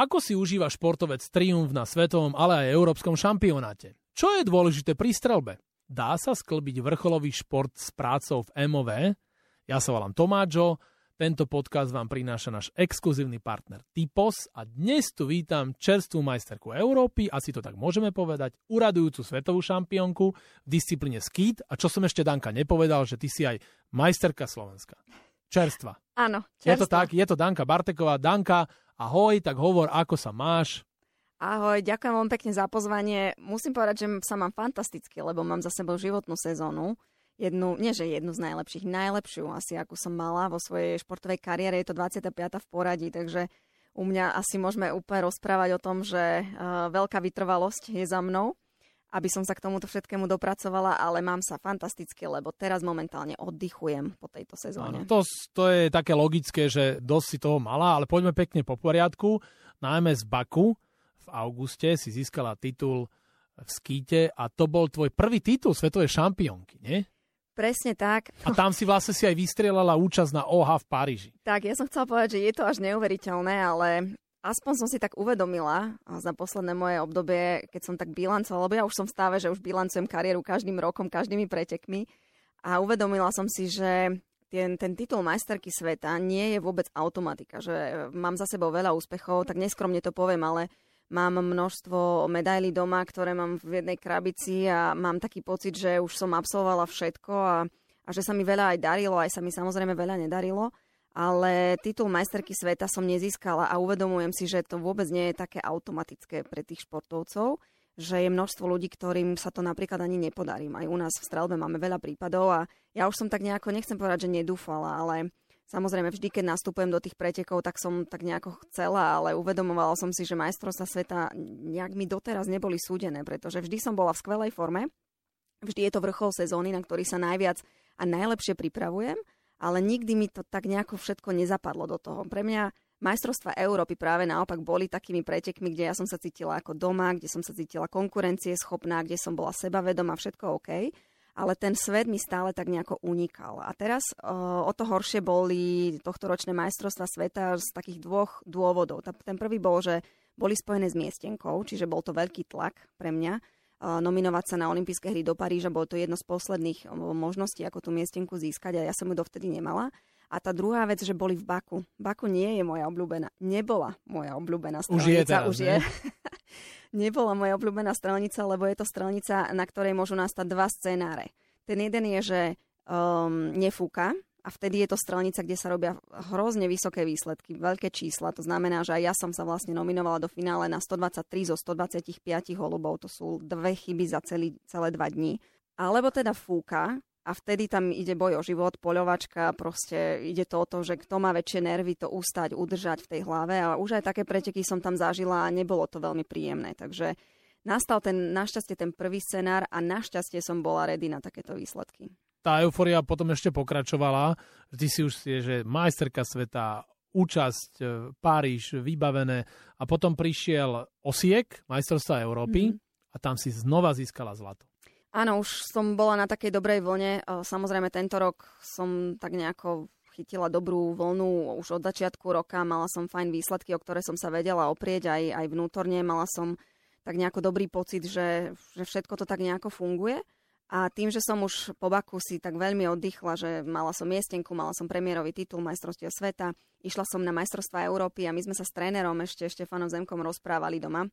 Ako si užíva športovec triumf na svetovom, ale aj európskom šampionáte? Čo je dôležité pri strelbe? Dá sa sklbiť vrcholový šport s prácou v MOV? Ja sa volám Tomáčo, tento podcast vám prináša náš exkluzívny partner Typos a dnes tu vítam čerstvú majsterku Európy, asi to tak môžeme povedať, uradujúcu svetovú šampiónku v disciplíne skít a čo som ešte Danka nepovedal, že ty si aj majsterka Slovenska. Čerstva. Áno, čerstva. Je to tak, je to Danka Barteková. Danka, ahoj, tak hovor, ako sa máš? Ahoj, ďakujem vám pekne za pozvanie. Musím povedať, že sa mám fantasticky, lebo mám za sebou životnú sezónu jednu, nie že jednu z najlepších, najlepšiu asi, akú som mala vo svojej športovej kariére. Je to 25. v poradí, takže u mňa asi môžeme úplne rozprávať o tom, že uh, veľká vytrvalosť je za mnou, aby som sa k tomuto všetkému dopracovala, ale mám sa fantasticky, lebo teraz momentálne oddychujem po tejto sezóne. to, to je také logické, že dosť si toho mala, ale poďme pekne po poriadku. Najmä z Baku v auguste si získala titul v skýte a to bol tvoj prvý titul svetovej šampiónky, nie? Presne tak. A tam si vlastne si aj vystrelala účasť na OHA v Paríži. Tak, ja som chcela povedať, že je to až neuveriteľné, ale aspoň som si tak uvedomila za posledné moje obdobie, keď som tak bilancovala, lebo ja už som v stave, že už bilancujem kariéru každým rokom, každými pretekmi a uvedomila som si, že ten, ten titul majsterky sveta nie je vôbec automatika, že mám za sebou veľa úspechov, tak neskromne to poviem, ale Mám množstvo medailí doma, ktoré mám v jednej krabici a mám taký pocit, že už som absolvovala všetko a, a že sa mi veľa aj darilo, aj sa mi samozrejme veľa nedarilo. Ale titul majsterky sveta som nezískala a uvedomujem si, že to vôbec nie je také automatické pre tých športovcov, že je množstvo ľudí, ktorým sa to napríklad ani nepodarí. Aj u nás v strelbe máme veľa prípadov a ja už som tak nejako, nechcem povedať, že nedúfala, ale Samozrejme, vždy, keď nastupujem do tých pretekov, tak som tak nejako chcela, ale uvedomovala som si, že majstrovstvá sveta nejak mi doteraz neboli súdené, pretože vždy som bola v skvelej forme. Vždy je to vrchol sezóny, na ktorý sa najviac a najlepšie pripravujem, ale nikdy mi to tak nejako všetko nezapadlo do toho. Pre mňa majstrovstva Európy práve naopak boli takými pretekmi, kde ja som sa cítila ako doma, kde som sa cítila konkurencie schopná, kde som bola sebavedomá, všetko OK ale ten svet mi stále tak nejako unikal. A teraz o, o to horšie boli tohto ročné majstrovstva sveta z takých dvoch dôvodov. Ten prvý bol, že boli spojené s miestenkou, čiže bol to veľký tlak pre mňa nominovať sa na olympijské hry do Paríža. Bolo to jedno z posledných možností, ako tú miestenku získať a ja som ju dovtedy nemala. A tá druhá vec, že boli v Baku. Baku nie je moja obľúbená. Nebola moja obľúbená strelnica. Už je teraz, už je. nebola moja obľúbená strelnica, lebo je to strelnica, na ktorej môžu nastať dva scenáre. Ten jeden je, že um, nefúka, a vtedy je to strelnica, kde sa robia hrozne vysoké výsledky, veľké čísla. To znamená, že aj ja som sa vlastne nominovala do finále na 123 zo 125 holubov. To sú dve chyby za celý, celé dva dní. Alebo teda fúka, a vtedy tam ide boj o život, poľovačka, proste ide to o to, že kto má väčšie nervy, to ustať, udržať v tej hlave a už aj také preteky som tam zažila a nebolo to veľmi príjemné, takže nastal ten, našťastie ten prvý scenár a našťastie som bola ready na takéto výsledky. Tá euforia potom ešte pokračovala, ty si už je, že majsterka sveta, účasť, e, Páriž, vybavené a potom prišiel Osiek, majstrovstva Európy mm-hmm. a tam si znova získala zlato. Áno, už som bola na takej dobrej vlne. Samozrejme, tento rok som tak nejako chytila dobrú vlnu už od začiatku roka. Mala som fajn výsledky, o ktoré som sa vedela oprieť aj, aj vnútorne. Mala som tak nejako dobrý pocit, že, že všetko to tak nejako funguje. A tým, že som už po Baku si tak veľmi oddychla, že mala som miestenku, mala som premiérový titul majstrovstiev sveta, išla som na majstrovstvá Európy a my sme sa s trénerom ešte Štefanom Zemkom rozprávali doma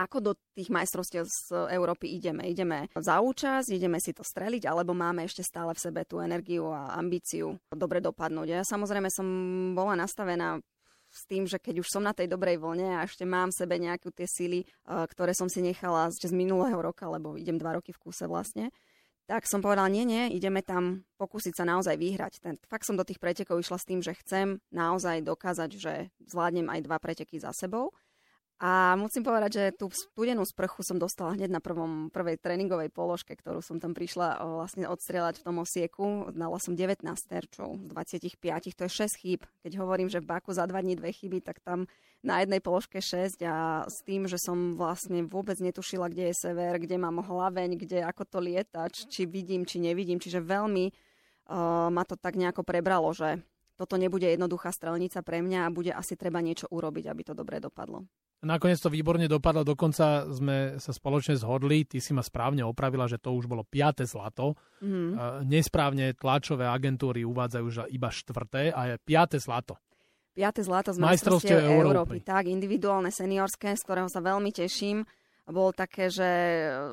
ako do tých majstrovstiev z Európy ideme. Ideme za účasť, ideme si to streliť, alebo máme ešte stále v sebe tú energiu a ambíciu dobre dopadnúť. Ja samozrejme som bola nastavená s tým, že keď už som na tej dobrej vlne a ešte mám v sebe nejaké tie síly, eh, ktoré som si nechala z minulého roka, lebo idem dva roky v kúse vlastne, tak som povedala, nie, nie, ideme tam pokúsiť sa naozaj vyhrať. Ten, fakt som do tých pretekov išla s tým, že chcem naozaj dokázať, že zvládnem aj dva preteky za sebou. A musím povedať, že tú studenú sprchu som dostala hneď na prvom, prvej tréningovej položke, ktorú som tam prišla vlastne odstrieľať v tom osieku. Dala som 19 terčov z 25, to je 6 chýb. Keď hovorím, že v Baku za 2 dní dve chyby, tak tam na jednej položke 6 a s tým, že som vlastne vôbec netušila, kde je sever, kde mám hlaveň, kde ako to lietač, či vidím, či nevidím. Čiže veľmi uh, ma to tak nejako prebralo, že toto nebude jednoduchá strelnica pre mňa a bude asi treba niečo urobiť, aby to dobre dopadlo. Nakoniec to výborne dopadlo, dokonca sme sa spoločne zhodli, ty si ma správne opravila, že to už bolo piate zlato. Mm. Nesprávne tlačové agentúry uvádzajú, že iba štvrté a je piate zlato. Piate zlato z majstrovstiev Európy. Európy. Tak, individuálne seniorské, z ktorého sa veľmi teším. Bolo také, že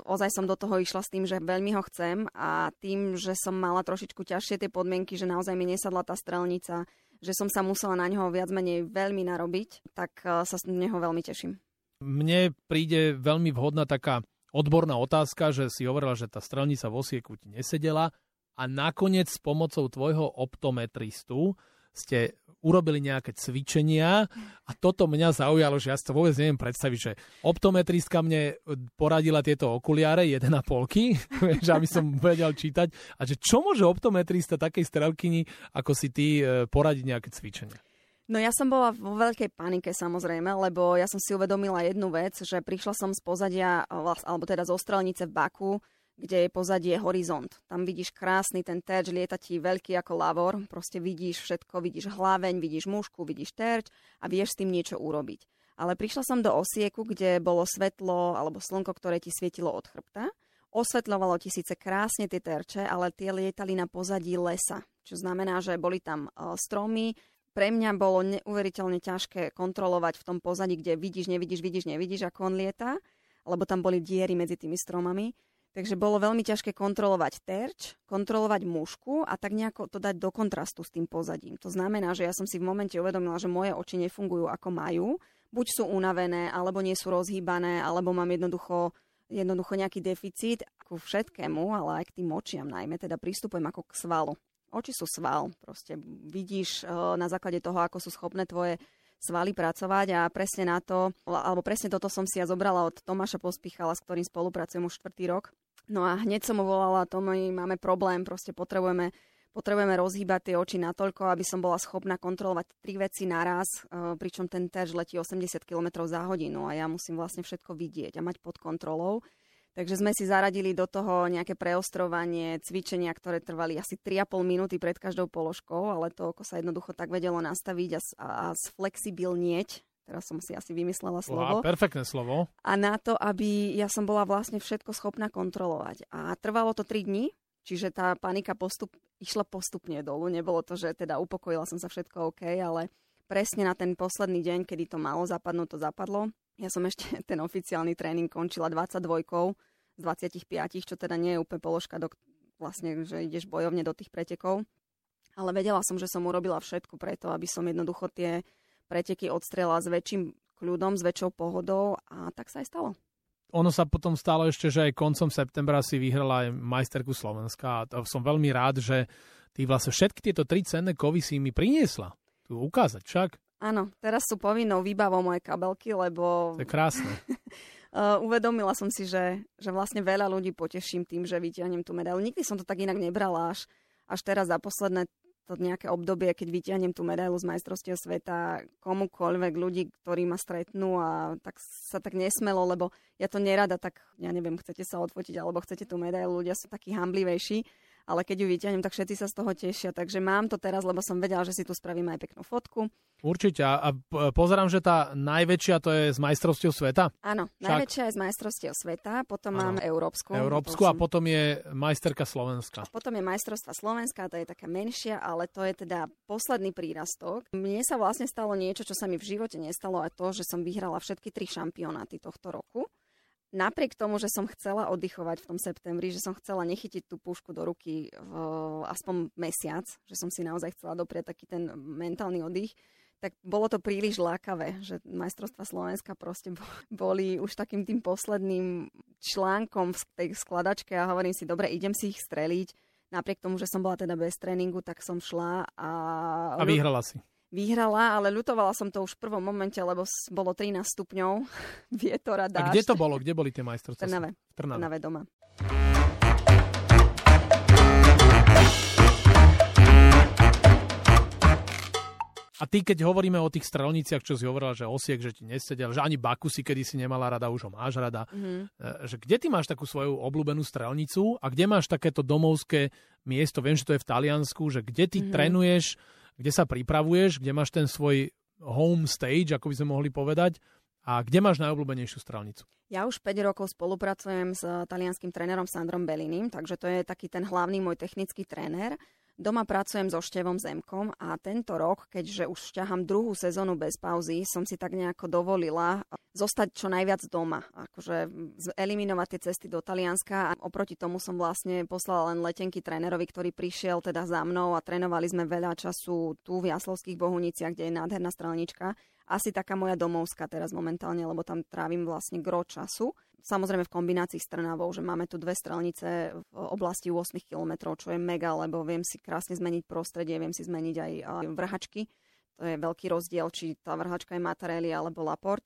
ozaj som do toho išla s tým, že veľmi ho chcem a tým, že som mala trošičku ťažšie tie podmienky, že naozaj mi nesadla tá strelnica, že som sa musela na ňoho viac menej veľmi narobiť, tak e, sa z neho veľmi teším. Mne príde veľmi vhodná taká odborná otázka, že si hovorila, že tá strelnica v osieku ti nesedela a nakoniec s pomocou tvojho optometristu ste urobili nejaké cvičenia a toto mňa zaujalo, že ja si to vôbec neviem predstaviť, že optometristka mne poradila tieto okuliare 1,5, že aby som vedel čítať a že čo môže optometrista takej strelkyni ako si ty e, poradiť nejaké cvičenia? No ja som bola vo veľkej panike samozrejme, lebo ja som si uvedomila jednu vec, že prišla som z pozadia, alebo teda zo strelnice v Baku, kde je pozadie horizont. Tam vidíš krásny ten terč, lieta ti veľký ako lavor, proste vidíš všetko, vidíš hlaveň, vidíš mušku, vidíš terč a vieš s tým niečo urobiť. Ale prišla som do osieku, kde bolo svetlo alebo slnko, ktoré ti svietilo od chrbta. Osvetľovalo ti síce krásne tie terče, ale tie lietali na pozadí lesa, čo znamená, že boli tam e, stromy, pre mňa bolo neuveriteľne ťažké kontrolovať v tom pozadí, kde vidíš, nevidíš, vidíš, nevidíš, ako on lieta, lebo tam boli diery medzi tými stromami. Takže bolo veľmi ťažké kontrolovať terč, kontrolovať mušku a tak nejako to dať do kontrastu s tým pozadím. To znamená, že ja som si v momente uvedomila, že moje oči nefungujú ako majú. Buď sú unavené, alebo nie sú rozhýbané, alebo mám jednoducho, jednoducho nejaký deficit ku všetkému, ale aj k tým očiam najmä, teda pristupujem ako k svalu. Oči sú sval, proste vidíš eh, na základe toho, ako sú schopné tvoje svaly pracovať a presne na to, alebo presne toto som si ja zobrala od Tomáša Pospichala, s ktorým spolupracujem už štvrtý rok, No a hneď som mu volala, to my máme problém, proste potrebujeme, potrebujeme rozhýbať tie oči natoľko, aby som bola schopná kontrolovať tri veci naraz, e, pričom ten terž letí 80 km za hodinu a ja musím vlastne všetko vidieť a mať pod kontrolou. Takže sme si zaradili do toho nejaké preostrovanie, cvičenia, ktoré trvali asi 3,5 minúty pred každou položkou, ale to oko sa jednoducho tak vedelo nastaviť a, a, a sflexibilnieť, teraz som si asi vymyslela slovo. Wow, perfektné slovo. A na to, aby ja som bola vlastne všetko schopná kontrolovať. A trvalo to 3 dní, čiže tá panika postup, išla postupne dolu. Nebolo to, že teda upokojila som sa všetko OK, ale presne na ten posledný deň, kedy to malo zapadnúť, to zapadlo. Ja som ešte ten oficiálny tréning končila 22 z 25, čo teda nie je úplne položka, do, vlastne, že ideš bojovne do tých pretekov. Ale vedela som, že som urobila všetko preto, aby som jednoducho tie preteky odstrela s väčším kľudom, s väčšou pohodou a tak sa aj stalo. Ono sa potom stalo ešte, že aj koncom septembra si vyhrala aj majsterku Slovenska a som veľmi rád, že ty vlastne všetky tieto tri cenné kovy si mi priniesla. Tu ukázať však. Áno, teraz sú povinnou výbavou moje kabelky, lebo... To je krásne. Uh, uvedomila som si, že, že vlastne veľa ľudí poteším tým, že vyťahnem tú medailu. Nikdy som to tak inak nebrala až, až teraz za posledné to nejaké obdobie, keď vyťahnem tú medailu z majstrovstiev sveta komukoľvek ľudí, ktorí ma stretnú a tak sa tak nesmelo, lebo ja to nerada tak, ja neviem, chcete sa odfotiť alebo chcete tú medailu, ľudia sú takí hamblivejší ale keď ju vyťahnem, tak všetci sa z toho tešia. Takže mám to teraz, lebo som vedela, že si tu spravíme aj peknú fotku. Určite. A pozerám, že tá najväčšia to je z majstrovstiev sveta? Áno, Však... najväčšia je z majstrovstiev sveta, potom ano. máme Európsku. Európsku a potom je majsterka Slovenska. A potom je majstrovstva Slovenska, to je taká menšia, ale to je teda posledný prírastok. Mne sa vlastne stalo niečo, čo sa mi v živote nestalo, a to, že som vyhrala všetky tri šampionáty tohto roku napriek tomu, že som chcela oddychovať v tom septembri, že som chcela nechytiť tú pušku do ruky v, aspoň mesiac, že som si naozaj chcela dopriať taký ten mentálny oddych, tak bolo to príliš lákavé, že majstrovstva Slovenska proste boli už takým tým posledným článkom v tej skladačke a hovorím si, dobre, idem si ich streliť. Napriek tomu, že som bola teda bez tréningu, tak som šla a... A vyhrala si vyhrala, ale ľutovala som to už v prvom momente, lebo bolo 13 stupňov, vietor a dážď. A kde to bolo? Kde boli tie majstrovstvá? V Trnave. V Trnave. Trnave doma. A ty, keď hovoríme o tých strelniciach, čo si hovorila, že osiek, že ti nesedel, že ani Baku si kedy si nemala rada, už ho máš rada, mm-hmm. že kde ty máš takú svoju obľúbenú strelnicu a kde máš takéto domovské miesto, viem, že to je v Taliansku, že kde ty mm-hmm. trénuješ kde sa pripravuješ, kde máš ten svoj home stage, ako by sme mohli povedať, a kde máš najobľúbenejšiu strelnicu? Ja už 5 rokov spolupracujem s talianským trénerom Sandrom Bellinim, takže to je taký ten hlavný môj technický tréner. Doma pracujem so Števom Zemkom a tento rok, keďže už ťahám druhú sezónu bez pauzy, som si tak nejako dovolila zostať čo najviac doma. Akože eliminovať tie cesty do Talianska a oproti tomu som vlastne poslala len letenky trénerovi, ktorý prišiel teda za mnou a trénovali sme veľa času tu v Jaslovských Bohuniciach, kde je nádherná strelnička. Asi taká moja domovská teraz momentálne, lebo tam trávim vlastne gro času. Samozrejme v kombinácii s Trnavou, že máme tu dve strelnice v oblasti 8 km, čo je mega, lebo viem si krásne zmeniť prostredie, viem si zmeniť aj vrhačky. To je veľký rozdiel, či tá vrhačka je Matarelli alebo Laport.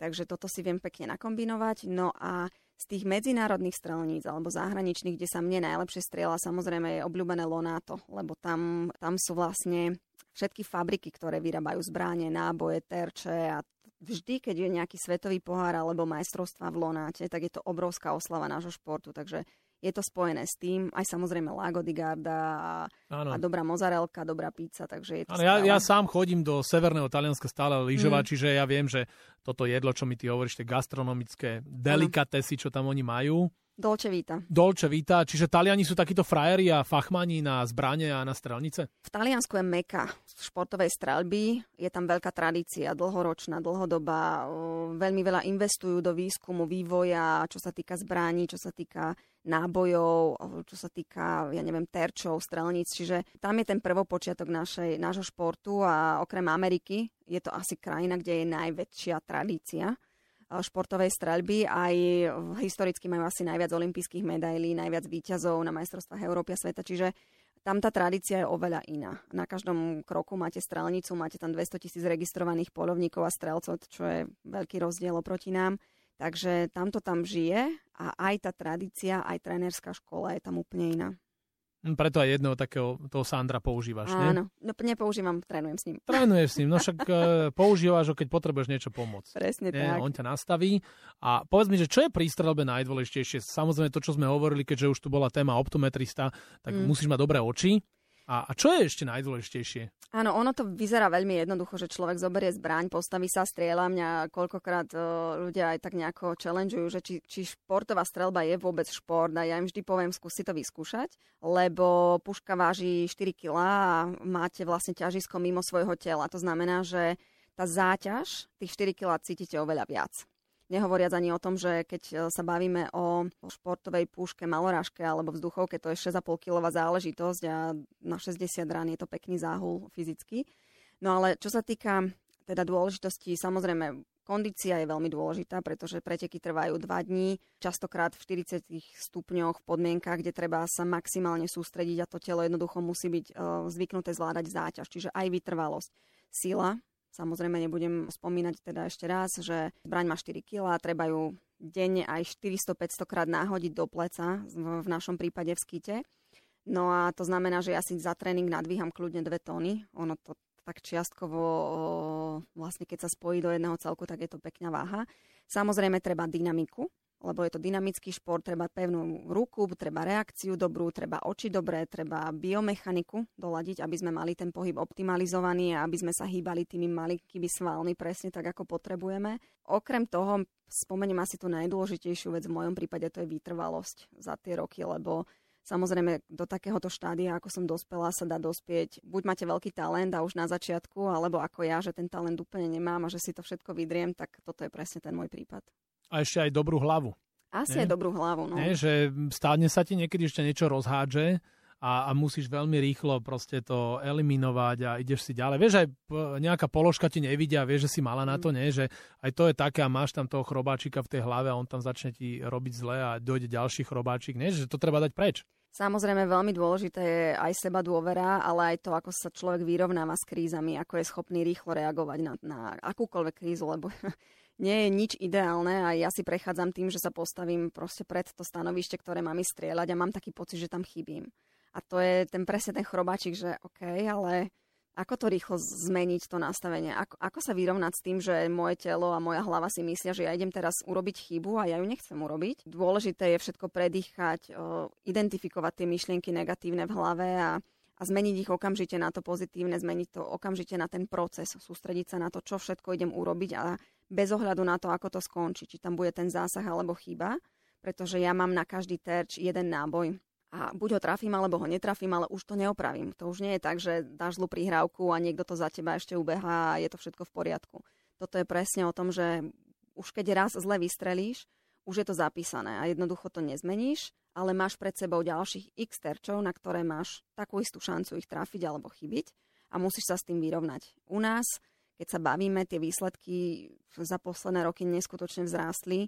Takže toto si viem pekne nakombinovať. No a z tých medzinárodných strelníc alebo zahraničných, kde sa mne najlepšie strieľa, samozrejme je obľúbené Lonato, lebo tam, tam sú vlastne všetky fabriky, ktoré vyrábajú zbráne, náboje, terče a vždy, keď je nejaký svetový pohár alebo majstrovstva v Lonáte, tak je to obrovská oslava nášho športu, takže je to spojené s tým, aj samozrejme Lago di Garda a, a dobrá mozarelka, dobrá pizza, takže je to ano, ja, ja sám chodím do severného Talianska stále lyžovať, mm. čiže ja viem, že toto jedlo, čo mi ty hovoríš, tie gastronomické delikatesy, čo tam oni majú, Dolce Vita. Dolce Vita, čiže Taliani sú takíto frajeri a fachmani na zbranie a na strelnice? V Taliansku je meka športovej strelby, je tam veľká tradícia, dlhoročná, dlhodobá, veľmi veľa investujú do výskumu, vývoja, čo sa týka zbraní, čo sa týka nábojov, čo sa týka, ja neviem, terčov, strelníc, čiže tam je ten prvopočiatok našej, nášho športu a okrem Ameriky je to asi krajina, kde je najväčšia tradícia športovej streľby. Aj historicky majú asi najviac olympijských medailí, najviac výťazov na majstrovstvách Európy a sveta, čiže tam tá tradícia je oveľa iná. Na každom kroku máte strelnicu, máte tam 200 tisíc registrovaných polovníkov a strelcov, čo je veľký rozdiel oproti nám. Takže tamto tam žije a aj tá tradícia, aj trénerská škola je tam úplne iná. Hm, preto aj jedného takého toho Sandra používaš, nie? Áno, no, nepoužívam, trénujem s ním. Trénuješ s ním, no však uh, používaš ho, keď potrebuješ niečo pomôcť. Presne nie? tak. On ťa nastaví. A povedz mi, že čo je pri strelbe najdôležitejšie? Samozrejme to, čo sme hovorili, keďže už tu bola téma optometrista, tak mm. musíš mať dobré oči. A, a čo je ešte najdôležitejšie? Áno, ono to vyzerá veľmi jednoducho, že človek zoberie zbraň, postaví sa, strieľa. Mňa koľkokrát uh, ľudia aj tak nejako challengeujú, že či, či športová strelba je vôbec šport. A ja im vždy poviem, skúsi to vyskúšať, lebo puška váži 4 kg a máte vlastne ťažisko mimo svojho tela. To znamená, že tá záťaž tých 4 kg cítite oveľa viac. Nehovoriac ani o tom, že keď e, sa bavíme o, športovej púške, malorážke alebo vzduchovke, to je 6,5 kg záležitosť a na 60 rán je to pekný záhul fyzicky. No ale čo sa týka teda dôležitosti, samozrejme Kondícia je veľmi dôležitá, pretože preteky trvajú 2 dní, častokrát v 40 stupňoch v podmienkach, kde treba sa maximálne sústrediť a to telo jednoducho musí byť uh, zvyknuté zvládať záťaž, čiže aj vytrvalosť. Sila, Samozrejme nebudem spomínať teda ešte raz, že zbraň má 4 kg, treba ju denne aj 400-500 krát náhodiť do pleca, v našom prípade v skite. No a to znamená, že ja si za tréning nadvíham kľudne 2 tóny. Ono to tak čiastkovo, vlastne keď sa spojí do jedného celku, tak je to pekná váha. Samozrejme treba dynamiku, lebo je to dynamický šport, treba pevnú ruku, treba reakciu dobrú, treba oči dobré, treba biomechaniku doladiť, aby sme mali ten pohyb optimalizovaný a aby sme sa hýbali tými malinkými svalmi presne tak, ako potrebujeme. Okrem toho, spomeniem asi tú najdôležitejšiu vec v mojom prípade, to je vytrvalosť za tie roky, lebo Samozrejme, do takéhoto štádia, ako som dospela, sa dá dospieť. Buď máte veľký talent a už na začiatku, alebo ako ja, že ten talent úplne nemám a že si to všetko vydriem, tak toto je presne ten môj prípad a ešte aj dobrú hlavu. Asi nie? aj dobrú hlavu, no. Nie, že stádne sa ti niekedy ešte niečo rozhádže a, a musíš veľmi rýchlo proste to eliminovať a ideš si ďalej. Vieš, aj nejaká položka ti nevidia, vieš, že si mala na to, mm. nie? Že aj to je také a máš tam toho chrobáčika v tej hlave a on tam začne ti robiť zle a dojde ďalší chrobáčik, nie? Že to treba dať preč. Samozrejme, veľmi dôležité je aj seba dôvera, ale aj to, ako sa človek vyrovnáva s krízami, ako je schopný rýchlo reagovať na, na akúkoľvek krízu, lebo nie je nič ideálne a ja si prechádzam tým, že sa postavím proste pred to stanovište, ktoré mám strieľať a mám taký pocit, že tam chybím. A to je ten presne ten chrobáčik, že OK, ale ako to rýchlo zmeniť to nastavenie? Ako, ako sa vyrovnať s tým, že moje telo a moja hlava si myslia, že ja idem teraz urobiť chybu a ja ju nechcem urobiť? Dôležité je všetko predýchať, identifikovať tie myšlienky negatívne v hlave a a zmeniť ich okamžite na to pozitívne, zmeniť to okamžite na ten proces, sústrediť sa na to, čo všetko idem urobiť a bez ohľadu na to, ako to skončí, či tam bude ten zásah alebo chyba, pretože ja mám na každý terč jeden náboj a buď ho trafím, alebo ho netrafím, ale už to neopravím. To už nie je tak, že dáš zlú prihrávku a niekto to za teba ešte ubehá a je to všetko v poriadku. Toto je presne o tom, že už keď raz zle vystrelíš, už je to zapísané a jednoducho to nezmeníš, ale máš pred sebou ďalších x terčov, na ktoré máš takú istú šancu ich trafiť alebo chybiť a musíš sa s tým vyrovnať. U nás, keď sa bavíme, tie výsledky za posledné roky neskutočne vzrástli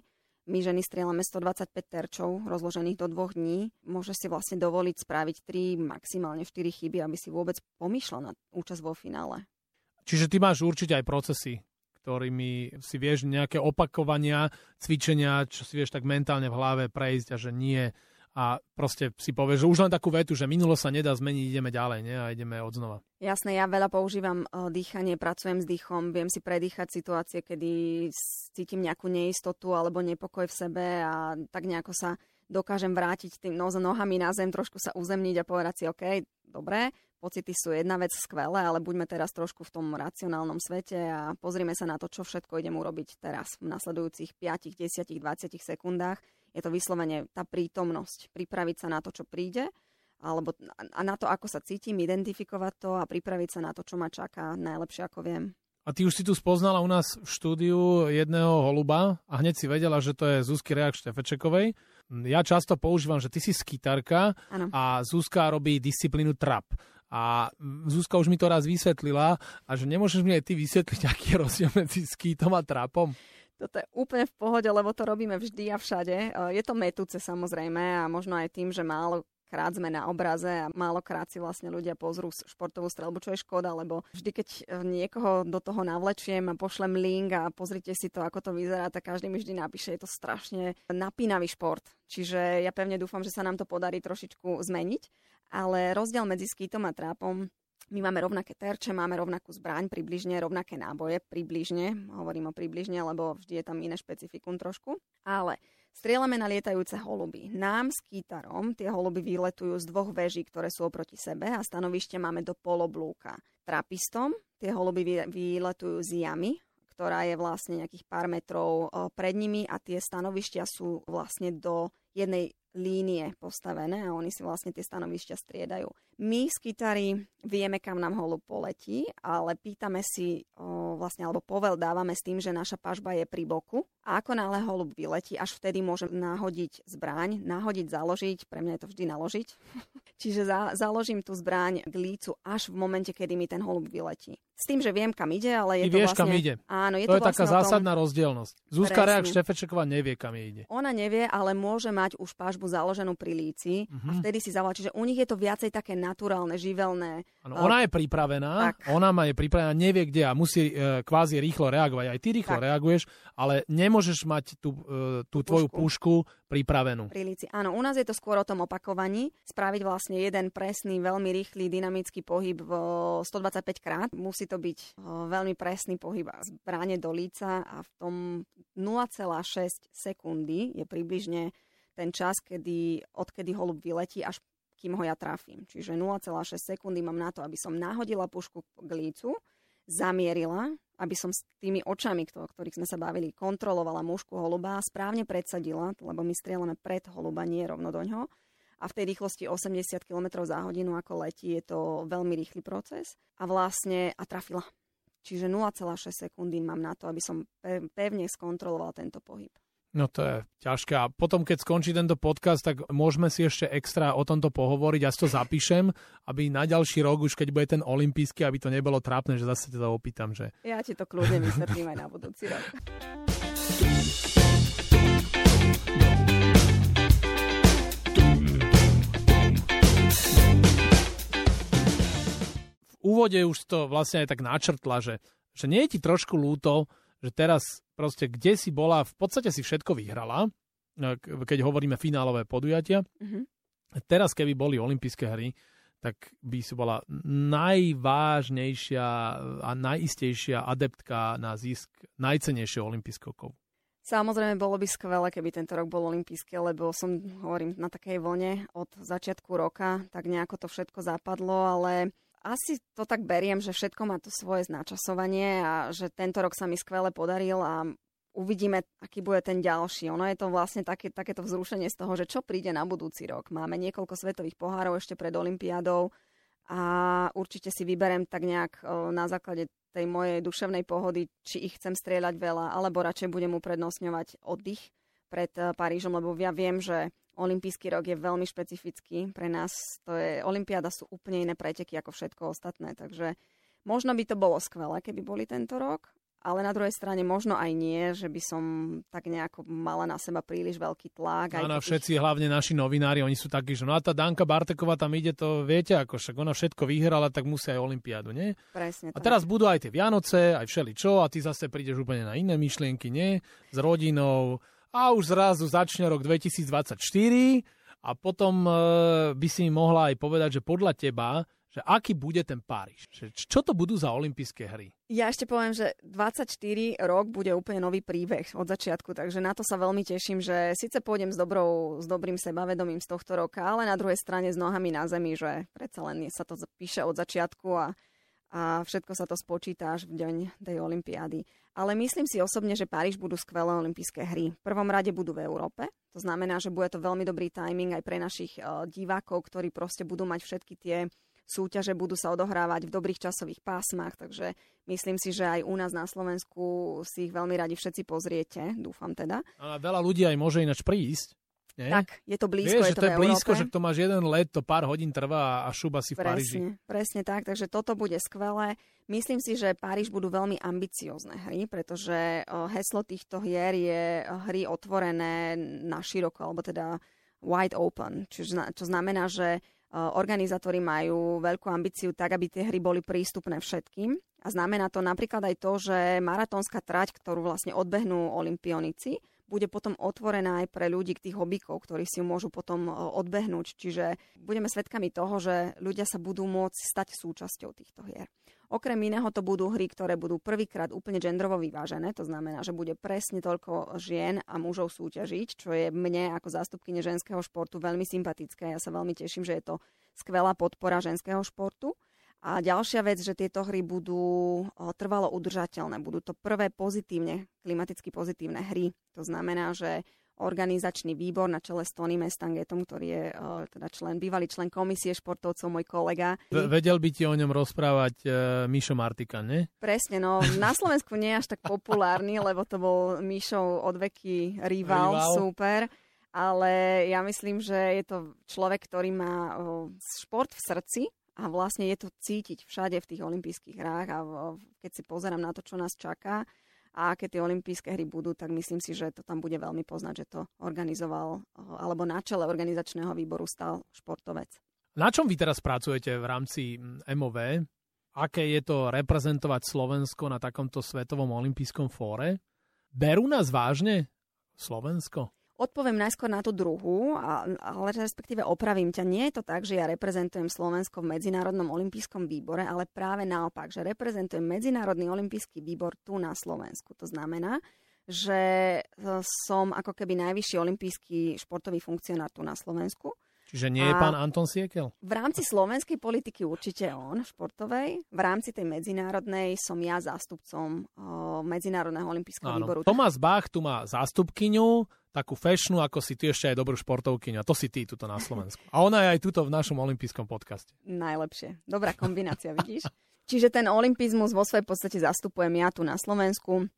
my ženy strieľame 125 terčov rozložených do dvoch dní. Môže si vlastne dovoliť spraviť 3, maximálne 4 chyby, aby si vôbec pomýšľal na účasť vo finále. Čiže ty máš určite aj procesy, ktorými si vieš nejaké opakovania, cvičenia, čo si vieš tak mentálne v hlave prejsť a že nie a proste si povieš, že už len takú vetu, že minulo sa nedá zmeniť, ideme ďalej nie? a ideme od znova. Jasné, ja veľa používam uh, dýchanie, pracujem s dýchom, viem si predýchať situácie, kedy cítim nejakú neistotu alebo nepokoj v sebe a tak nejako sa dokážem vrátiť tým no, nohami na zem, trošku sa uzemniť a povedať si, OK, dobre, pocity sú jedna vec skvelé, ale buďme teraz trošku v tom racionálnom svete a pozrime sa na to, čo všetko idem urobiť teraz v nasledujúcich 5, 10, 20 sekundách je to vyslovene tá prítomnosť, pripraviť sa na to, čo príde, alebo a na to, ako sa cítim, identifikovať to a pripraviť sa na to, čo ma čaká najlepšie, ako viem. A ty už si tu spoznala u nás v štúdiu jedného holuba a hneď si vedela, že to je Zuzky Reak Štefečekovej. Ja často používam, že ty si skýtarka a Zuzka robí disciplínu trap. A Zuzka už mi to raz vysvetlila a že nemôžeš mi aj ty vysvetliť, aký je rozdiel medzi skýtom a trapom? Toto je úplne v pohode, lebo to robíme vždy a všade. E, je to metúce samozrejme a možno aj tým, že málo krát sme na obraze a málokrát si vlastne ľudia pozrú športovú strelbu, čo je škoda, lebo vždy, keď e, niekoho do toho navlečiem a pošlem link a pozrite si to, ako to vyzerá, tak každý mi vždy napíše, je to strašne napínavý šport. Čiže ja pevne dúfam, že sa nám to podarí trošičku zmeniť. Ale rozdiel medzi skýtom a trápom my máme rovnaké terče, máme rovnakú zbraň, približne rovnaké náboje, približne, hovorím o približne, lebo vždy je tam iné špecifikum trošku, ale strieľame na lietajúce holuby. Nám s kýtarom tie holuby vyletujú z dvoch veží, ktoré sú oproti sebe a stanovište máme do poloblúka. Trapistom tie holuby vyletujú z jamy, ktorá je vlastne nejakých pár metrov pred nimi a tie stanovištia sú vlastne do jednej línie postavené a oni si vlastne tie stanovišťa striedajú. My z kytary vieme, kam nám holub poletí, ale pýtame si o, vlastne, alebo povel dávame s tým, že naša pažba je pri boku a ako náhle holub vyletí, až vtedy môžem nahodiť zbraň, nahodiť, založiť, pre mňa je to vždy naložiť. Čiže za, založím tú zbraň k lícu až v momente, kedy mi ten holub vyletí. S tým, že viem, kam ide, ale je Ty to vieš, vlastne... kam ide. Áno, je to, to, je vlastne taká zásadná rozdielnosť. Zuzka Reak Štefečeková nevie, kam ide. Ona nevie, ale môže mať už pažbu založenú pri líci uh-huh. a mhm. vtedy si zavolá. Čiže u nich je to viacej také naturálne, živelné. Ano, ona je pripravená, tak. ona má je pripravená, nevie kde a musí e, kvázi rýchlo reagovať. Aj ty rýchlo tak. reaguješ, ale nemôžeš mať tú, e, tú, tvoju pušku pripravenú. Pri líci. Áno, u nás je to skôr o tom opakovaní. Spraviť vlastne jeden presný, veľmi rýchly, dynamický pohyb v 125 krát. Musí to byť e, veľmi presný pohyb a zbranie do líca a v tom 0,6 sekundy je približne ten čas, kedy, odkedy holub vyletí, až kým ho ja trafím. Čiže 0,6 sekundy mám na to, aby som nahodila pušku k lícu, zamierila, aby som s tými očami, o ktorých sme sa bavili, kontrolovala mužku holuba, správne predsadila, lebo my strieľame pred holuba, nie rovno do ňoho. A v tej rýchlosti 80 km za hodinu, ako letí, je to veľmi rýchly proces. A vlastne, a trafila. Čiže 0,6 sekundy mám na to, aby som pevne skontroloval tento pohyb. No to je ťažké. A potom, keď skončí tento podcast, tak môžeme si ešte extra o tomto pohovoriť. Ja si to zapíšem, aby na ďalší rok, už keď bude ten olimpijský, aby to nebolo trápne, že zase teda opýtam. Že... Ja ti to kľudne vysvetlím aj na budúci rok. úvode už to vlastne aj tak načrtla, že, že nie je ti trošku lúto, že teraz proste kde si bola, v podstate si všetko vyhrala, e, keď hovoríme finálové podujatia. Mm-hmm. Teraz, keby boli olympijské hry, tak by si bola najvážnejšia a najistejšia adeptka na zisk najcenejšieho olympijského kovu. Samozrejme, bolo by skvelé, keby tento rok bol olimpijský, lebo som, hovorím, na takej vlne od začiatku roka, tak nejako to všetko zapadlo, ale asi to tak beriem, že všetko má to svoje značasovanie a že tento rok sa mi skvele podaril a uvidíme, aký bude ten ďalší. Ono je to vlastne také, takéto vzrušenie z toho, že čo príde na budúci rok. Máme niekoľko svetových pohárov ešte pred Olympiádou a určite si vyberem tak nejak na základe tej mojej duševnej pohody, či ich chcem strieľať veľa, alebo radšej budem uprednostňovať oddych pred eh, Parížom, lebo ja viem, že olimpijský rok je veľmi špecifický pre nás. To je, Olympiáda sú úplne iné preteky ako všetko ostatné, takže možno by to bolo skvelé, keby boli tento rok, ale na druhej strane možno aj nie, že by som tak nejako mala na seba príliš veľký tlak. Áno, všetci, hlavne naši novinári, oni sú takí, že no a tá Danka Barteková tam ide, to viete, ako však ona všetko vyhrala, tak musí aj Olympiádu, nie? Presne A teraz budú aj tie Vianoce, aj všeli čo, a ty zase prídeš úplne na iné myšlienky, nie? S rodinou a už zrazu začne rok 2024 a potom e, by si mohla aj povedať, že podľa teba že aký bude ten. Že čo to budú za olympijské hry? Ja ešte poviem, že 24 rok bude úplne nový príbeh od začiatku, takže na to sa veľmi teším, že síce pôjdem s, dobrou, s dobrým sebavedomím z tohto roka, ale na druhej strane s nohami na zemi, že predsa len sa to píše od začiatku a, a všetko sa to spočíta až v deň tej olympiády. Ale myslím si osobne, že Paríž budú skvelé olympijské hry. V prvom rade budú v Európe, to znamená, že bude to veľmi dobrý timing aj pre našich uh, divákov, ktorí proste budú mať všetky tie súťaže budú sa odohrávať v dobrých časových pásmach, takže myslím si, že aj u nás na Slovensku si ich veľmi radi všetci pozriete, dúfam teda. A veľa ľudí aj môže ináč prísť. Nie? Tak, je to blízko, Vieš, je to, to je blízko, Európe. že to máš jeden let, to pár hodín trvá a šuba si v presne, Paríži. Presne tak, takže toto bude skvelé. Myslím si, že Paríž budú veľmi ambiciozne hry, pretože heslo týchto hier je hry otvorené na široko, alebo teda wide open, čo, čo znamená, že organizátori majú veľkú ambíciu tak, aby tie hry boli prístupné všetkým. A znamená to napríklad aj to, že maratónska trať, ktorú vlastne odbehnú olimpionici, bude potom otvorená aj pre ľudí, tých hobíkov, ktorí si ju môžu potom odbehnúť. Čiže budeme svedkami toho, že ľudia sa budú môcť stať súčasťou týchto hier. Okrem iného to budú hry, ktoré budú prvýkrát úplne gendrovo vyvážené, to znamená, že bude presne toľko žien a mužov súťažiť, čo je mne ako zástupkyne ženského športu veľmi sympatické. Ja sa veľmi teším, že je to skvelá podpora ženského športu. A ďalšia vec, že tieto hry budú trvalo udržateľné. Budú to prvé pozitívne, klimaticky pozitívne hry. To znamená, že organizačný výbor na čele s Tony Mestangetom, ktorý je uh, teda člen, bývalý člen komisie športovcov, môj kolega. V- vedel by ti o ňom rozprávať uh, Mišo Martika, ne? Presne, no na Slovensku nie je až tak populárny, lebo to bol Mišov odveky rival, rival. super. Ale ja myslím, že je to človek, ktorý má uh, šport v srdci a vlastne je to cítiť všade v tých olympijských hrách a keď si pozerám na to, čo nás čaká, a aké tie olympijské hry budú, tak myslím si, že to tam bude veľmi poznať, že to organizoval alebo na čele organizačného výboru stal športovec. Na čom vy teraz pracujete v rámci MOV? Aké je to reprezentovať Slovensko na takomto svetovom olympijskom fóre? Berú nás vážne Slovensko? Odpoviem najskôr na tú druhú, ale respektíve opravím ťa. Nie je to tak, že ja reprezentujem Slovensko v Medzinárodnom olympijskom výbore, ale práve naopak, že reprezentujem Medzinárodný olympijský výbor tu na Slovensku. To znamená, že e, som ako keby najvyšší olympijský športový funkcionár tu na Slovensku. Čiže nie je a pán Anton Siekel? V rámci slovenskej politiky určite on, športovej. V rámci tej medzinárodnej som ja zástupcom o, Medzinárodného olympijského výboru. Tomás Bach tu má zástupkyňu, takú fashionu, ako si ty ešte aj dobrú športovkyňu. A to si ty tuto na Slovensku. A ona je aj tuto v našom olympijskom podcaste. Najlepšie. Dobrá kombinácia, vidíš? Čiže ten olympizmus vo svojej podstate zastupujem ja tu na Slovensku.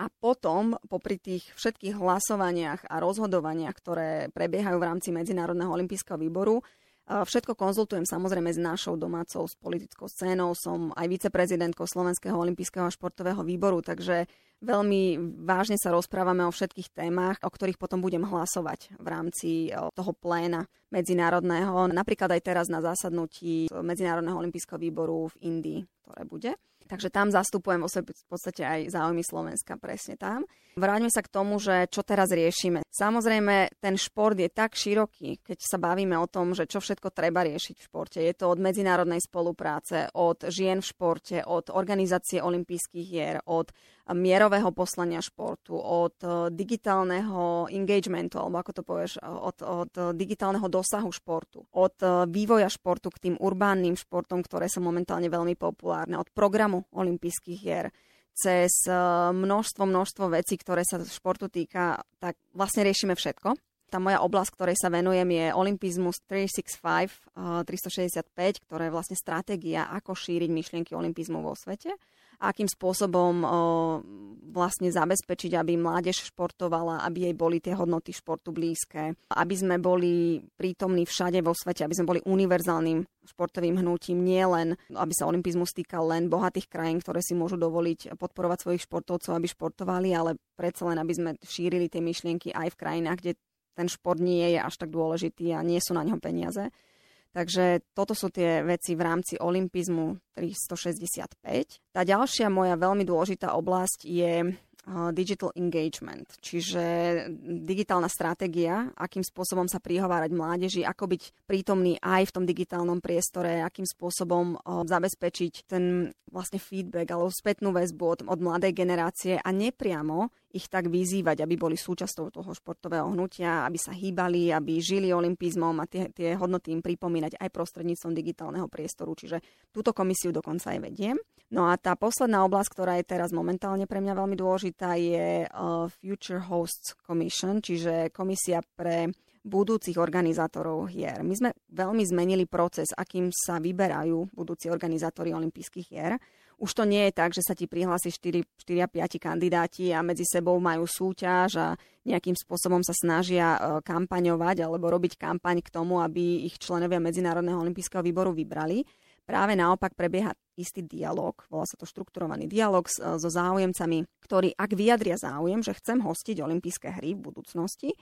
A potom, popri tých všetkých hlasovaniach a rozhodovaniach, ktoré prebiehajú v rámci Medzinárodného olympijského výboru, Všetko konzultujem samozrejme s našou domácou, s politickou scénou. Som aj viceprezidentkou Slovenského olympijského a športového výboru, takže veľmi vážne sa rozprávame o všetkých témach, o ktorých potom budem hlasovať v rámci toho pléna medzinárodného. Napríklad aj teraz na zásadnutí Medzinárodného olympijského výboru v Indii, ktoré bude. Takže tam zastupujem v podstate aj záujmy Slovenska presne tam. Vráťme sa k tomu, že čo teraz riešime. Samozrejme, ten šport je tak široký, keď sa bavíme o tom, že čo všetko treba riešiť v športe. Je to od medzinárodnej spolupráce, od žien v športe, od organizácie olympijských hier, od mierového poslania športu, od digitálneho engagementu, alebo ako to povieš, od, od digitálneho dosahu športu, od vývoja športu k tým urbánnym športom, ktoré sú momentálne veľmi populárne, od programu olympijských hier cez množstvo, množstvo vecí, ktoré sa športu týka, tak vlastne riešime všetko. Tá moja oblasť, ktorej sa venujem, je Olympizmus 365, 365, ktorá je vlastne stratégia, ako šíriť myšlienky olympizmu vo svete akým spôsobom vlastne zabezpečiť, aby mládež športovala, aby jej boli tie hodnoty športu blízke, aby sme boli prítomní všade vo svete, aby sme boli univerzálnym športovým hnutím, nie len, aby sa olympizmus týkal len bohatých krajín, ktoré si môžu dovoliť podporovať svojich športovcov, aby športovali, ale predsa len, aby sme šírili tie myšlienky aj v krajinách, kde ten šport nie je až tak dôležitý a nie sú na ňom peniaze. Takže toto sú tie veci v rámci Olympizmu 365. Tá ďalšia moja veľmi dôležitá oblasť je digital engagement, čiže digitálna stratégia, akým spôsobom sa prihovárať mládeži, ako byť prítomný aj v tom digitálnom priestore, akým spôsobom zabezpečiť ten vlastne feedback alebo spätnú väzbu od, od mladej generácie a nepriamo ich tak vyzývať, aby boli súčasťou toho športového hnutia, aby sa hýbali, aby žili olympizmom a tie, tie hodnoty im pripomínať aj prostredníctvom digitálneho priestoru. Čiže túto komisiu dokonca aj vediem. No a tá posledná oblasť, ktorá je teraz momentálne pre mňa veľmi dôležitá, je uh, Future Hosts Commission, čiže komisia pre budúcich organizátorov hier. My sme veľmi zmenili proces, akým sa vyberajú budúci organizátori olympijských hier už to nie je tak, že sa ti prihlási 4, 4 5 kandidáti a medzi sebou majú súťaž a nejakým spôsobom sa snažia e, kampaňovať alebo robiť kampaň k tomu, aby ich členovia Medzinárodného olympijského výboru vybrali. Práve naopak prebieha istý dialog, volá sa to štrukturovaný dialog e, so záujemcami, ktorí ak vyjadria záujem, že chcem hostiť olympijské hry v budúcnosti,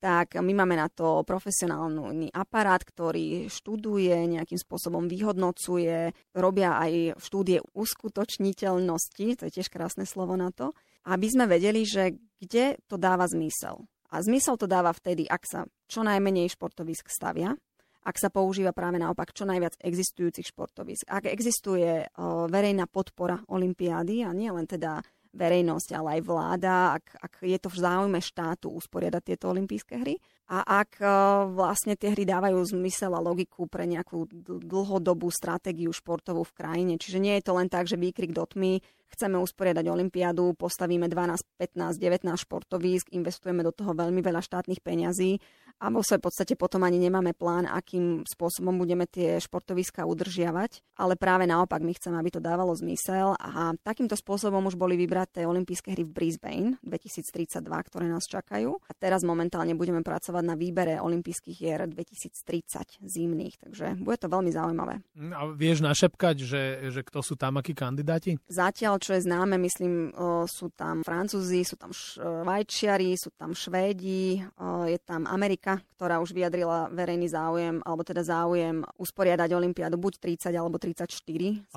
tak my máme na to profesionálny aparát, ktorý študuje, nejakým spôsobom vyhodnocuje, robia aj štúdie uskutočniteľnosti, to je tiež krásne slovo na to, aby sme vedeli, že kde to dáva zmysel. A zmysel to dáva vtedy, ak sa čo najmenej športovisk stavia, ak sa používa práve naopak čo najviac existujúcich športovisk. Ak existuje o, verejná podpora Olympiády a nie len teda verejnosť, ale aj vláda, ak, ak je to v záujme štátu usporiadať tieto olympijské hry a ak uh, vlastne tie hry dávajú zmysel a logiku pre nejakú dlhodobú stratégiu športovú v krajine. Čiže nie je to len tak, že výkrik do tmy, chceme usporiadať olympiádu, postavíme 12, 15, 19 športovísk, investujeme do toho veľmi veľa štátnych peňazí a vo svojej podstate potom ani nemáme plán, akým spôsobom budeme tie športoviska udržiavať, ale práve naopak my chceme, aby to dávalo zmysel a takýmto spôsobom už boli vybraté olympijské hry v Brisbane 2032, ktoré nás čakajú a teraz momentálne budeme pracovať na výbere olympijských hier 2030 zimných, takže bude to veľmi zaujímavé. A vieš našepkať, že, že kto sú tam akí kandidáti? Zatiaľ, čo je známe, myslím, sú tam Francúzi, sú tam Švajčiari, sú tam Švédi, je tam Amerika ktorá už vyjadrila verejný záujem, alebo teda záujem usporiadať Olympiádu buď 30 alebo 34.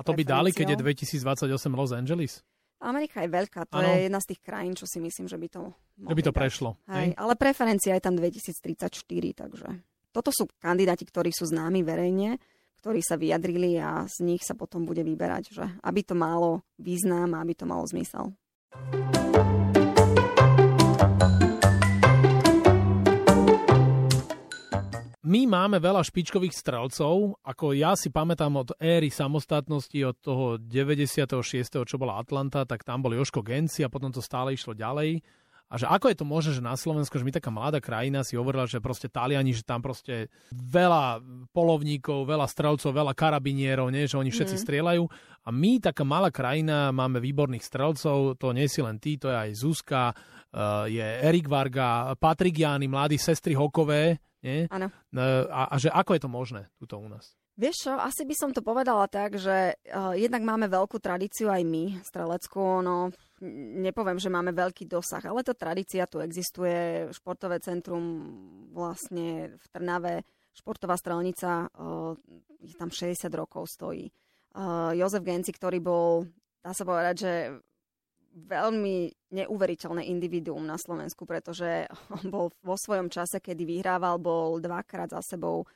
A to by dali, keď je 2028 Los Angeles? Amerika je veľká, to ano. je jedna z tých krajín, čo si myslím, že by to Že by to prešlo. Hej, ale preferencia je tam 2034, takže toto sú kandidáti, ktorí sú známi verejne, ktorí sa vyjadrili a z nich sa potom bude vyberať, že aby to malo význam a aby to malo zmysel. my máme veľa špičkových strelcov, ako ja si pamätám od éry samostatnosti, od toho 96. čo bola Atlanta, tak tam bol Joško Genci a potom to stále išlo ďalej. A že ako je to možné, že na Slovensku, že my taká mladá krajina si hovorila, že proste Taliani, že tam proste veľa polovníkov, veľa strelcov, veľa karabinierov, nie? že oni všetci mm. strieľajú. A my, taká malá krajina, máme výborných strelcov, to nie si len ty, to je aj Zuzka, eh, je Erik Varga, Patrik Jány, mladí sestry Hokové, nie? Áno. A, a že ako je to možné tuto u nás? Vieš čo, asi by som to povedala tak, že uh, jednak máme veľkú tradíciu aj my, streleckú, no nepoviem, že máme veľký dosah, ale tá tradícia tu existuje, športové centrum vlastne v Trnave, športová strelnica, uh, tam 60 rokov stojí. Uh, Jozef Genci, ktorý bol dá sa povedať, že veľmi neuveriteľné individuum na Slovensku, pretože on bol vo svojom čase, kedy vyhrával, bol dvakrát za sebou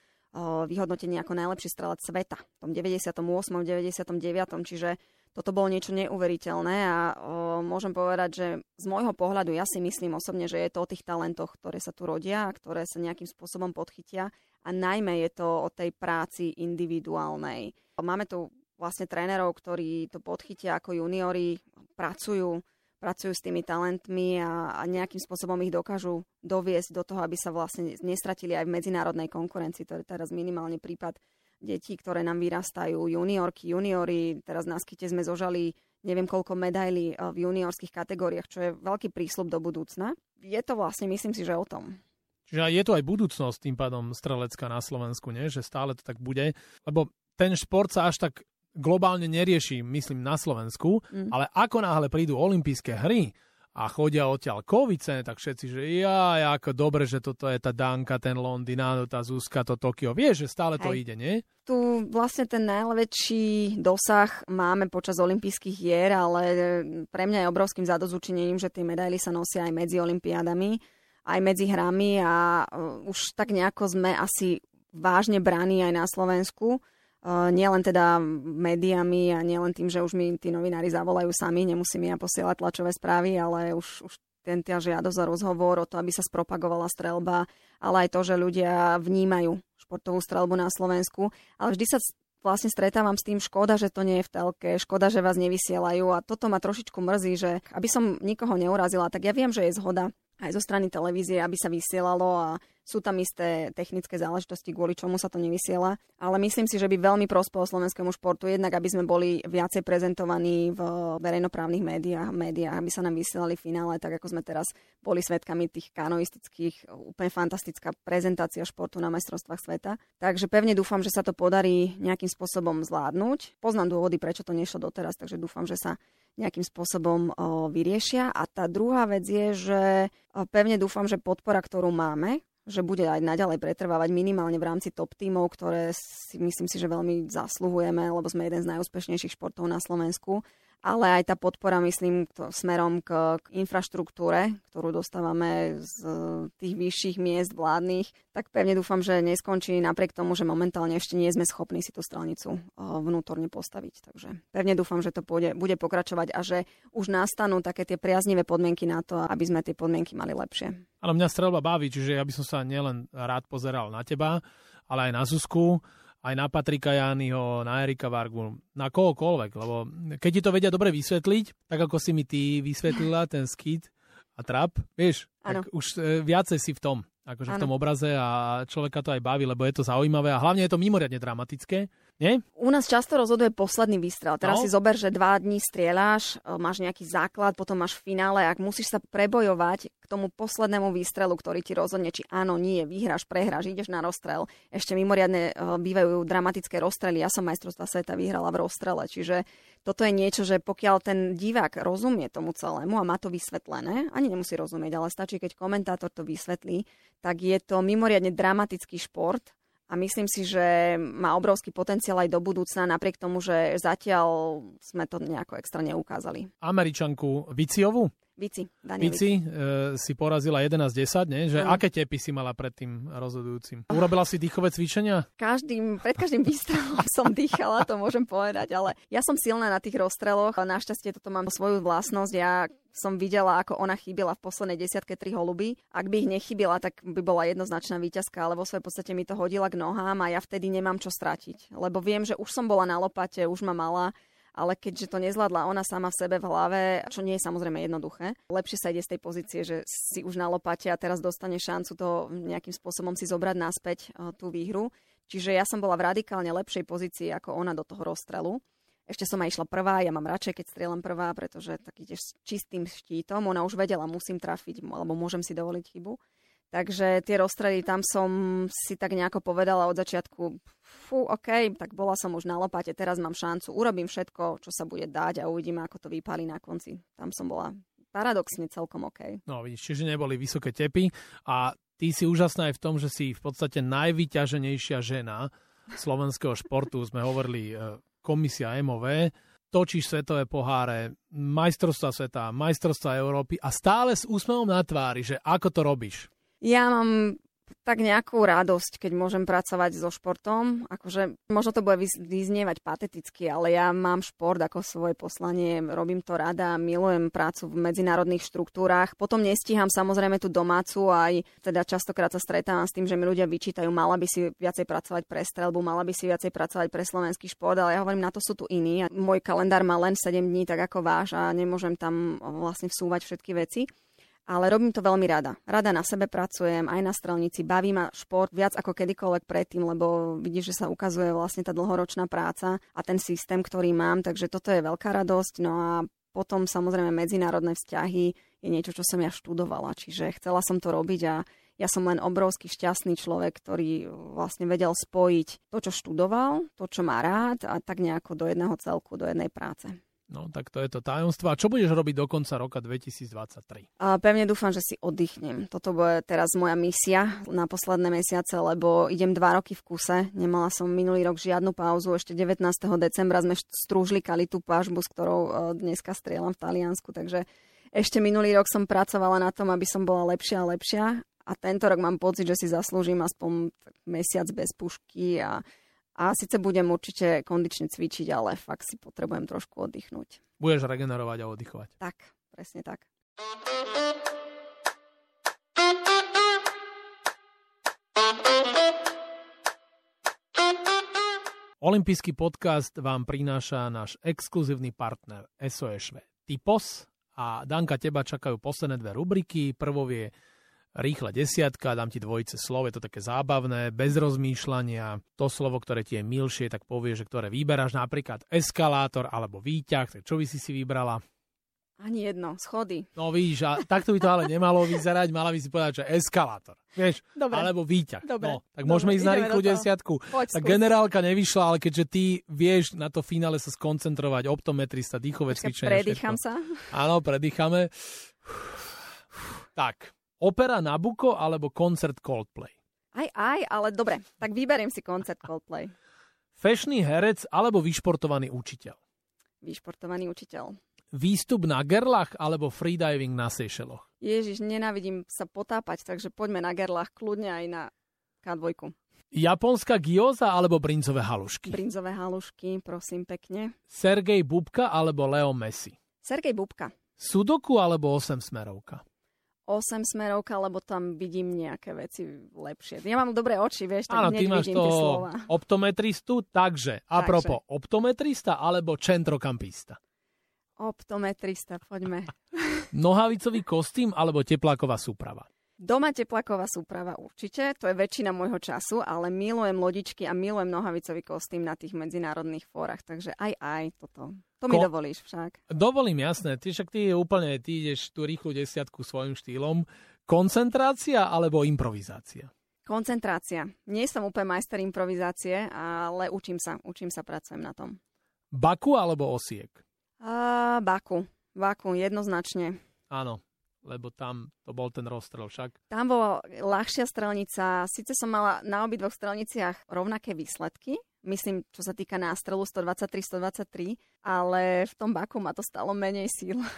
vyhodnotený ako najlepší strelec sveta v tom 98. 99. Čiže toto bolo niečo neuveriteľné a o, môžem povedať, že z môjho pohľadu ja si myslím osobne, že je to o tých talentoch, ktoré sa tu rodia, ktoré sa nejakým spôsobom podchytia a najmä je to o tej práci individuálnej. Máme tu vlastne trénerov, ktorí to podchytia ako juniori, pracujú pracujú s tými talentmi a, a nejakým spôsobom ich dokážu doviesť do toho, aby sa vlastne nestratili aj v medzinárodnej konkurencii. To je teraz minimálne prípad detí, ktoré nám vyrastajú, juniorky, juniori. Teraz na skite sme zožali neviem koľko medailí eh, v juniorských kategóriách, čo je veľký prísľub do budúcna. Je to vlastne, myslím si, že o tom. Čiže je to aj budúcnosť tým pádom strelecká na Slovensku, nie? že stále to tak bude. Lebo ten šport sa až tak globálne nerieši, myslím, na Slovensku, mm. ale ako náhle prídu olympijské hry a chodia odtiaľ kovice, tak všetci, že ja, ako dobre, že toto je tá Danka, ten Londýn, tá Zuzka, to Tokio. Vieš, že stále to Hej. ide, nie? Tu vlastne ten najväčší dosah máme počas olympijských hier, ale pre mňa je obrovským zadozučinením, že tie medaily sa nosia aj medzi olympiádami, aj medzi hrami a uh, už tak nejako sme asi vážne bráni aj na Slovensku nielen teda médiami a nielen tým, že už mi tí novinári zavolajú sami, nemusím ja posielať tlačové správy, ale už, už ten tia žiadosť o rozhovor, o to, aby sa spropagovala strelba, ale aj to, že ľudia vnímajú športovú strelbu na Slovensku. Ale vždy sa vlastne stretávam s tým, škoda, že to nie je v telke, škoda, že vás nevysielajú a toto ma trošičku mrzí, že aby som nikoho neurazila, tak ja viem, že je zhoda aj zo strany televízie, aby sa vysielalo a sú tam isté technické záležitosti, kvôli čomu sa to nevysiela. Ale myslím si, že by veľmi prospelo slovenskému športu, jednak aby sme boli viacej prezentovaní v verejnoprávnych médiách, médiách, aby sa nám vysielali finále, tak ako sme teraz boli svetkami tých kanoistických, úplne fantastická prezentácia športu na majstrovstvách sveta. Takže pevne dúfam, že sa to podarí nejakým spôsobom zvládnuť. Poznám dôvody, prečo to nešlo doteraz, takže dúfam, že sa nejakým spôsobom vyriešia. A tá druhá vec je, že pevne dúfam, že podpora, ktorú máme, že bude aj naďalej pretrvávať minimálne v rámci top tímov, ktoré si myslím si, že veľmi zasluhujeme, lebo sme jeden z najúspešnejších športov na Slovensku ale aj tá podpora, myslím, to, smerom k, k infraštruktúre, ktorú dostávame z tých vyšších miest vládnych, tak pevne dúfam, že neskončí napriek tomu, že momentálne ešte nie sme schopní si tú stranicu vnútorne postaviť. Takže pevne dúfam, že to pôjde, bude pokračovať a že už nastanú také tie priaznivé podmienky na to, aby sme tie podmienky mali lepšie. Ale mňa strelba baví, čiže ja by som sa nielen rád pozeral na teba, ale aj na Zuzku aj na Patrika Jányho, na Erika Vargu, na kohokoľvek, lebo keď ti to vedia dobre vysvetliť, tak ako si mi ty vysvetlila ten skit a trap, vieš, ano. tak už e, viacej si v tom, akože ano. v tom obraze a človeka to aj baví, lebo je to zaujímavé a hlavne je to mimoriadne dramatické nie? U nás často rozhoduje posledný výstrel. Teraz no. si zober, že dva dní strieľaš, e, máš nejaký základ, potom máš finále. Ak musíš sa prebojovať k tomu poslednému výstrelu, ktorý ti rozhodne, či áno, nie, vyhráš, prehráš, ideš na rozstrel. Ešte mimoriadne e, bývajú dramatické rozstrely. Ja som majstrovstva sveta vyhrala v rozstrele, čiže toto je niečo, že pokiaľ ten divák rozumie tomu celému a má to vysvetlené, ani nemusí rozumieť, ale stačí, keď komentátor to vysvetlí, tak je to mimoriadne dramatický šport a myslím si, že má obrovský potenciál aj do budúcna, napriek tomu, že zatiaľ sme to nejako extra neukázali. Američanku Viciovu? Vici, Vici e, si porazila 11-10, nie? Že mm. aké tepy si mala pred tým rozhodujúcim? Urobila si dýchové cvičenia? Každým, pred každým výstrelom som dýchala, to môžem povedať, ale ja som silná na tých rozstreloch. Našťastie toto mám svoju vlastnosť. Ja som videla, ako ona chýbila v poslednej desiatke tri holuby. Ak by ich nechybila, tak by bola jednoznačná víťazka, ale vo svojej podstate mi to hodila k nohám a ja vtedy nemám čo stratiť. Lebo viem, že už som bola na lopate, už ma mala ale keďže to nezvládla ona sama v sebe v hlave, čo nie je samozrejme jednoduché, lepšie sa ide z tej pozície, že si už na lopate a teraz dostane šancu to nejakým spôsobom si zobrať naspäť e, tú výhru. Čiže ja som bola v radikálne lepšej pozícii ako ona do toho rozstrelu. Ešte som aj išla prvá, ja mám radšej, keď strieľam prvá, pretože tak ideš s čistým štítom. Ona už vedela, musím trafiť, alebo môžem si dovoliť chybu. Takže tie rozstrely, tam som si tak nejako povedala od začiatku, fú, OK, tak bola som už na lopate, teraz mám šancu, urobím všetko, čo sa bude dať a uvidíme, ako to vypáli na konci. Tam som bola paradoxne celkom OK. No vidíš, čiže neboli vysoké tepy a ty si úžasná aj v tom, že si v podstate najvyťaženejšia žena slovenského športu. Sme hovorili e, komisia MOV točíš svetové poháre, majstrovstva sveta, majstrovstva Európy a stále s úsmevom na tvári, že ako to robíš? Ja mám tak nejakú radosť, keď môžem pracovať so športom. Akože možno to bude vyznievať pateticky, ale ja mám šport ako svoje poslanie, robím to rada, milujem prácu v medzinárodných štruktúrach. Potom nestíham samozrejme tú domácu, aj teda častokrát sa stretávam s tým, že mi ľudia vyčítajú, mala by si viacej pracovať pre strelbu, mala by si viacej pracovať pre slovenský šport, ale ja hovorím, na to sú tu iní. Môj kalendár má len 7 dní, tak ako váš a nemôžem tam vlastne vsúvať všetky veci ale robím to veľmi rada. Rada na sebe pracujem, aj na strelnici, baví ma šport viac ako kedykoľvek predtým, lebo vidíš, že sa ukazuje vlastne tá dlhoročná práca a ten systém, ktorý mám, takže toto je veľká radosť. No a potom samozrejme medzinárodné vzťahy je niečo, čo som ja študovala, čiže chcela som to robiť a ja som len obrovský šťastný človek, ktorý vlastne vedel spojiť to, čo študoval, to, čo má rád a tak nejako do jedného celku, do jednej práce. No tak to je to tajomstvo. A čo budeš robiť do konca roka 2023? A pevne dúfam, že si oddychnem. Toto bude teraz moja misia na posledné mesiace, lebo idem dva roky v kuse. Nemala som minulý rok žiadnu pauzu. Ešte 19. decembra sme strúžli tú pažbu, s ktorou e, dneska strieľam v Taliansku. Takže ešte minulý rok som pracovala na tom, aby som bola lepšia a lepšia. A tento rok mám pocit, že si zaslúžim aspoň mesiac bez pušky a a síce budem určite kondične cvičiť, ale fakt si potrebujem trošku oddychnúť. Budeš regenerovať a oddychovať. Tak, presne tak. Olympijský podcast vám prináša náš exkluzívny partner SOSV Typos a Danka, teba čakajú posledné dve rubriky. Prvou je rýchle desiatka, dám ti dvojice slov, je to také zábavné, bez rozmýšľania. To slovo, ktoré ti je milšie, tak povie, že ktoré vyberáš, napríklad eskalátor alebo výťah, tak čo by si si vybrala? Ani jedno, schody. No víš, a takto by to ale nemalo vyzerať, mala by si povedať, že eskalátor, vieš, Dobre. alebo výťah. Dobre. No, tak môžeme Dobre, ísť na rýchlu desiatku. Poď, tá generálka nevyšla, ale keďže ty vieš na to finále sa skoncentrovať, optometrista, dýchové cvičenie. Predýcham sa. Áno, predýchame. Tak, Opera Nabucco alebo koncert Coldplay? Aj, aj, ale dobre, tak vyberiem si koncert Coldplay. Fešný herec alebo vyšportovaný učiteľ? Vyšportovaný učiteľ. Výstup na gerlach alebo freediving na Seychelloch? Ježiš, nenávidím sa potápať, takže poďme na gerlach, kľudne aj na K2. Japonská gyoza alebo brinzové halušky? Brinzové halušky, prosím pekne. Sergej Bubka alebo Leo Messi? Sergej Bubka. Sudoku alebo 8 smerovka? 8 smerovka, lebo tam vidím nejaké veci lepšie. Ja mám dobré oči, vieš, tak Áno, ty máš to optometristu, takže, takže. apropo, optometrista alebo centrokampista? Optometrista, poďme. Nohavicový kostým alebo tepláková súprava? Doma teplaková súprava určite, to je väčšina môjho času, ale milujem lodičky a milujem nohavicový kostým na tých medzinárodných fórach, takže aj aj toto. To mi Ko- dovolíš však. Dovolím, jasné. Ty však ty úplne, ty ideš tú rýchlu desiatku svojim štýlom. Koncentrácia alebo improvizácia? Koncentrácia. Nie som úplne majster improvizácie, ale učím sa, učím sa, pracujem na tom. Baku alebo Osiek? Uh, Baku. Baku, jednoznačne. Áno, lebo tam to bol ten rozstrel však. Tam bola ľahšia strelnica. Sice som mala na obidvoch strelniciach rovnaké výsledky, myslím, čo sa týka nástrelu 123-123, ale v tom baku ma to stalo menej síl.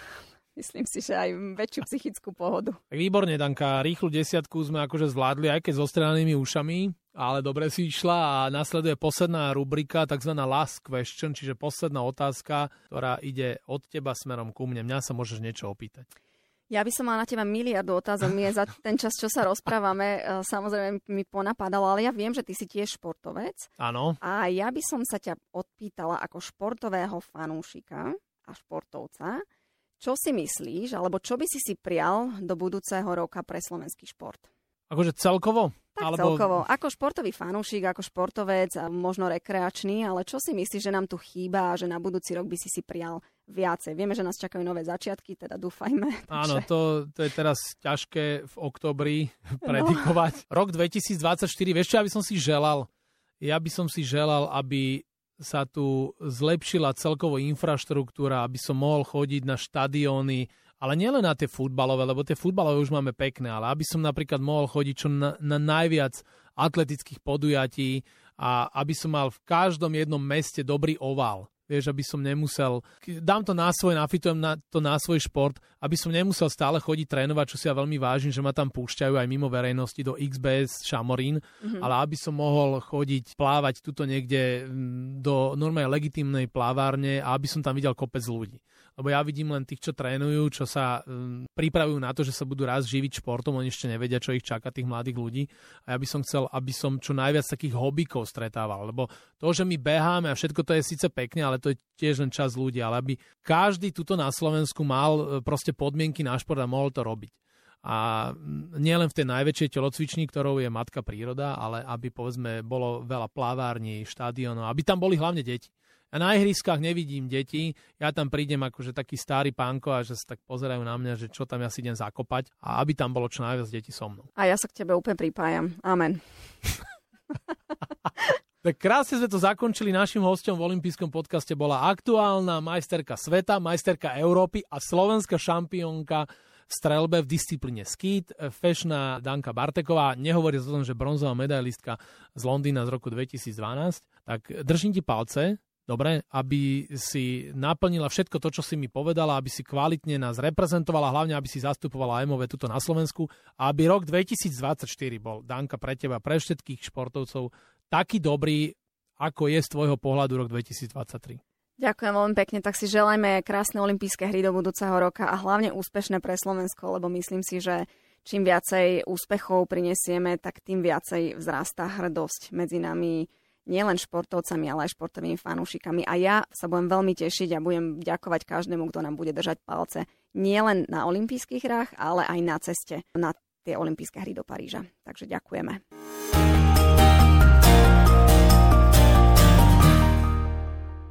Myslím si, že aj väčšiu psychickú pohodu. Tak výborne, Danka. Rýchlu desiatku sme akože zvládli, aj keď so stranými ušami, ale dobre si išla a nasleduje posledná rubrika, tzv. last question, čiže posledná otázka, ktorá ide od teba smerom ku mne. Mňa sa môžeš niečo opýtať. Ja by som mala na teba miliardu otázok. My za ten čas, čo sa rozprávame, e, samozrejme mi ponapadalo, ale ja viem, že ty si tiež športovec. Áno. A ja by som sa ťa odpýtala ako športového fanúšika a športovca, čo si myslíš, alebo čo by si si prial do budúceho roka pre slovenský šport? Akože celkovo? Tak alebo... celkovo. Ako športový fanúšik, ako športovec možno rekreačný, ale čo si myslíš, že nám tu chýba a že na budúci rok by si si prial viacej? Vieme, že nás čakajú nové začiatky, teda dúfajme. Takže... Áno, to, to je teraz ťažké v oktobri predikovať. No. Rok 2024, vieš čo, ja by som si želal? Ja by som si želal, aby sa tu zlepšila celkovo infraštruktúra, aby som mohol chodiť na štadióny, ale nielen na tie futbalové, lebo tie futbalové už máme pekné, ale aby som napríklad mohol chodiť čo na, na najviac atletických podujatí a aby som mal v každom jednom meste dobrý oval. vieš, aby som nemusel, dám to na svoj, nafitujem na, to na svoj šport, aby som nemusel stále chodiť trénovať, čo si ja veľmi vážim, že ma tam púšťajú aj mimo verejnosti do XBS Šamorín, mm-hmm. ale aby som mohol chodiť plávať tuto niekde mm, do normálnej legitimnej plávárne a aby som tam videl kopec ľudí lebo ja vidím len tých, čo trénujú, čo sa um, pripravujú na to, že sa budú raz živiť športom, oni ešte nevedia, čo ich čaká, tých mladých ľudí. A ja by som chcel, aby som čo najviac takých hobíkov stretával, lebo to, že my beháme a všetko to je síce pekne, ale to je tiež len čas ľudí, ale aby každý tuto na Slovensku mal e, proste podmienky na šport a mohol to robiť. A nielen v tej najväčšej telocvični, ktorou je matka príroda, ale aby povedzme bolo veľa plávární, štádionov, aby tam boli hlavne deti. Ja na ihriskách nevidím deti, ja tam prídem akože taký starý pánko a že sa tak pozerajú na mňa, že čo tam ja si idem zakopať a aby tam bolo čo najviac detí so mnou. A ja sa k tebe úplne pripájam. Amen. Tak krásne sme to zakončili. Našim hostom v olympijskom podcaste bola aktuálna majsterka sveta, majsterka Európy a slovenská šampiónka v strelbe v disciplíne skít, fešná Danka Barteková. Nehovorí o tom, že bronzová medailistka z Londýna z roku 2012. Tak držím ti palce, dobre, aby si naplnila všetko to, čo si mi povedala, aby si kvalitne nás reprezentovala, hlavne aby si zastupovala MOV tuto na Slovensku a aby rok 2024 bol, Danka, pre teba, pre všetkých športovcov taký dobrý, ako je z tvojho pohľadu rok 2023. Ďakujem veľmi pekne, tak si želajme krásne olympijské hry do budúceho roka a hlavne úspešné pre Slovensko, lebo myslím si, že čím viacej úspechov prinesieme, tak tým viacej vzrastá hrdosť medzi nami nielen športovcami, ale aj športovými fanúšikami. A ja sa budem veľmi tešiť a budem ďakovať každému, kto nám bude držať palce nielen na olympijských hrách, ale aj na ceste na tie olympijské hry do Paríža. Takže ďakujeme.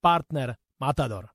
partner Matador.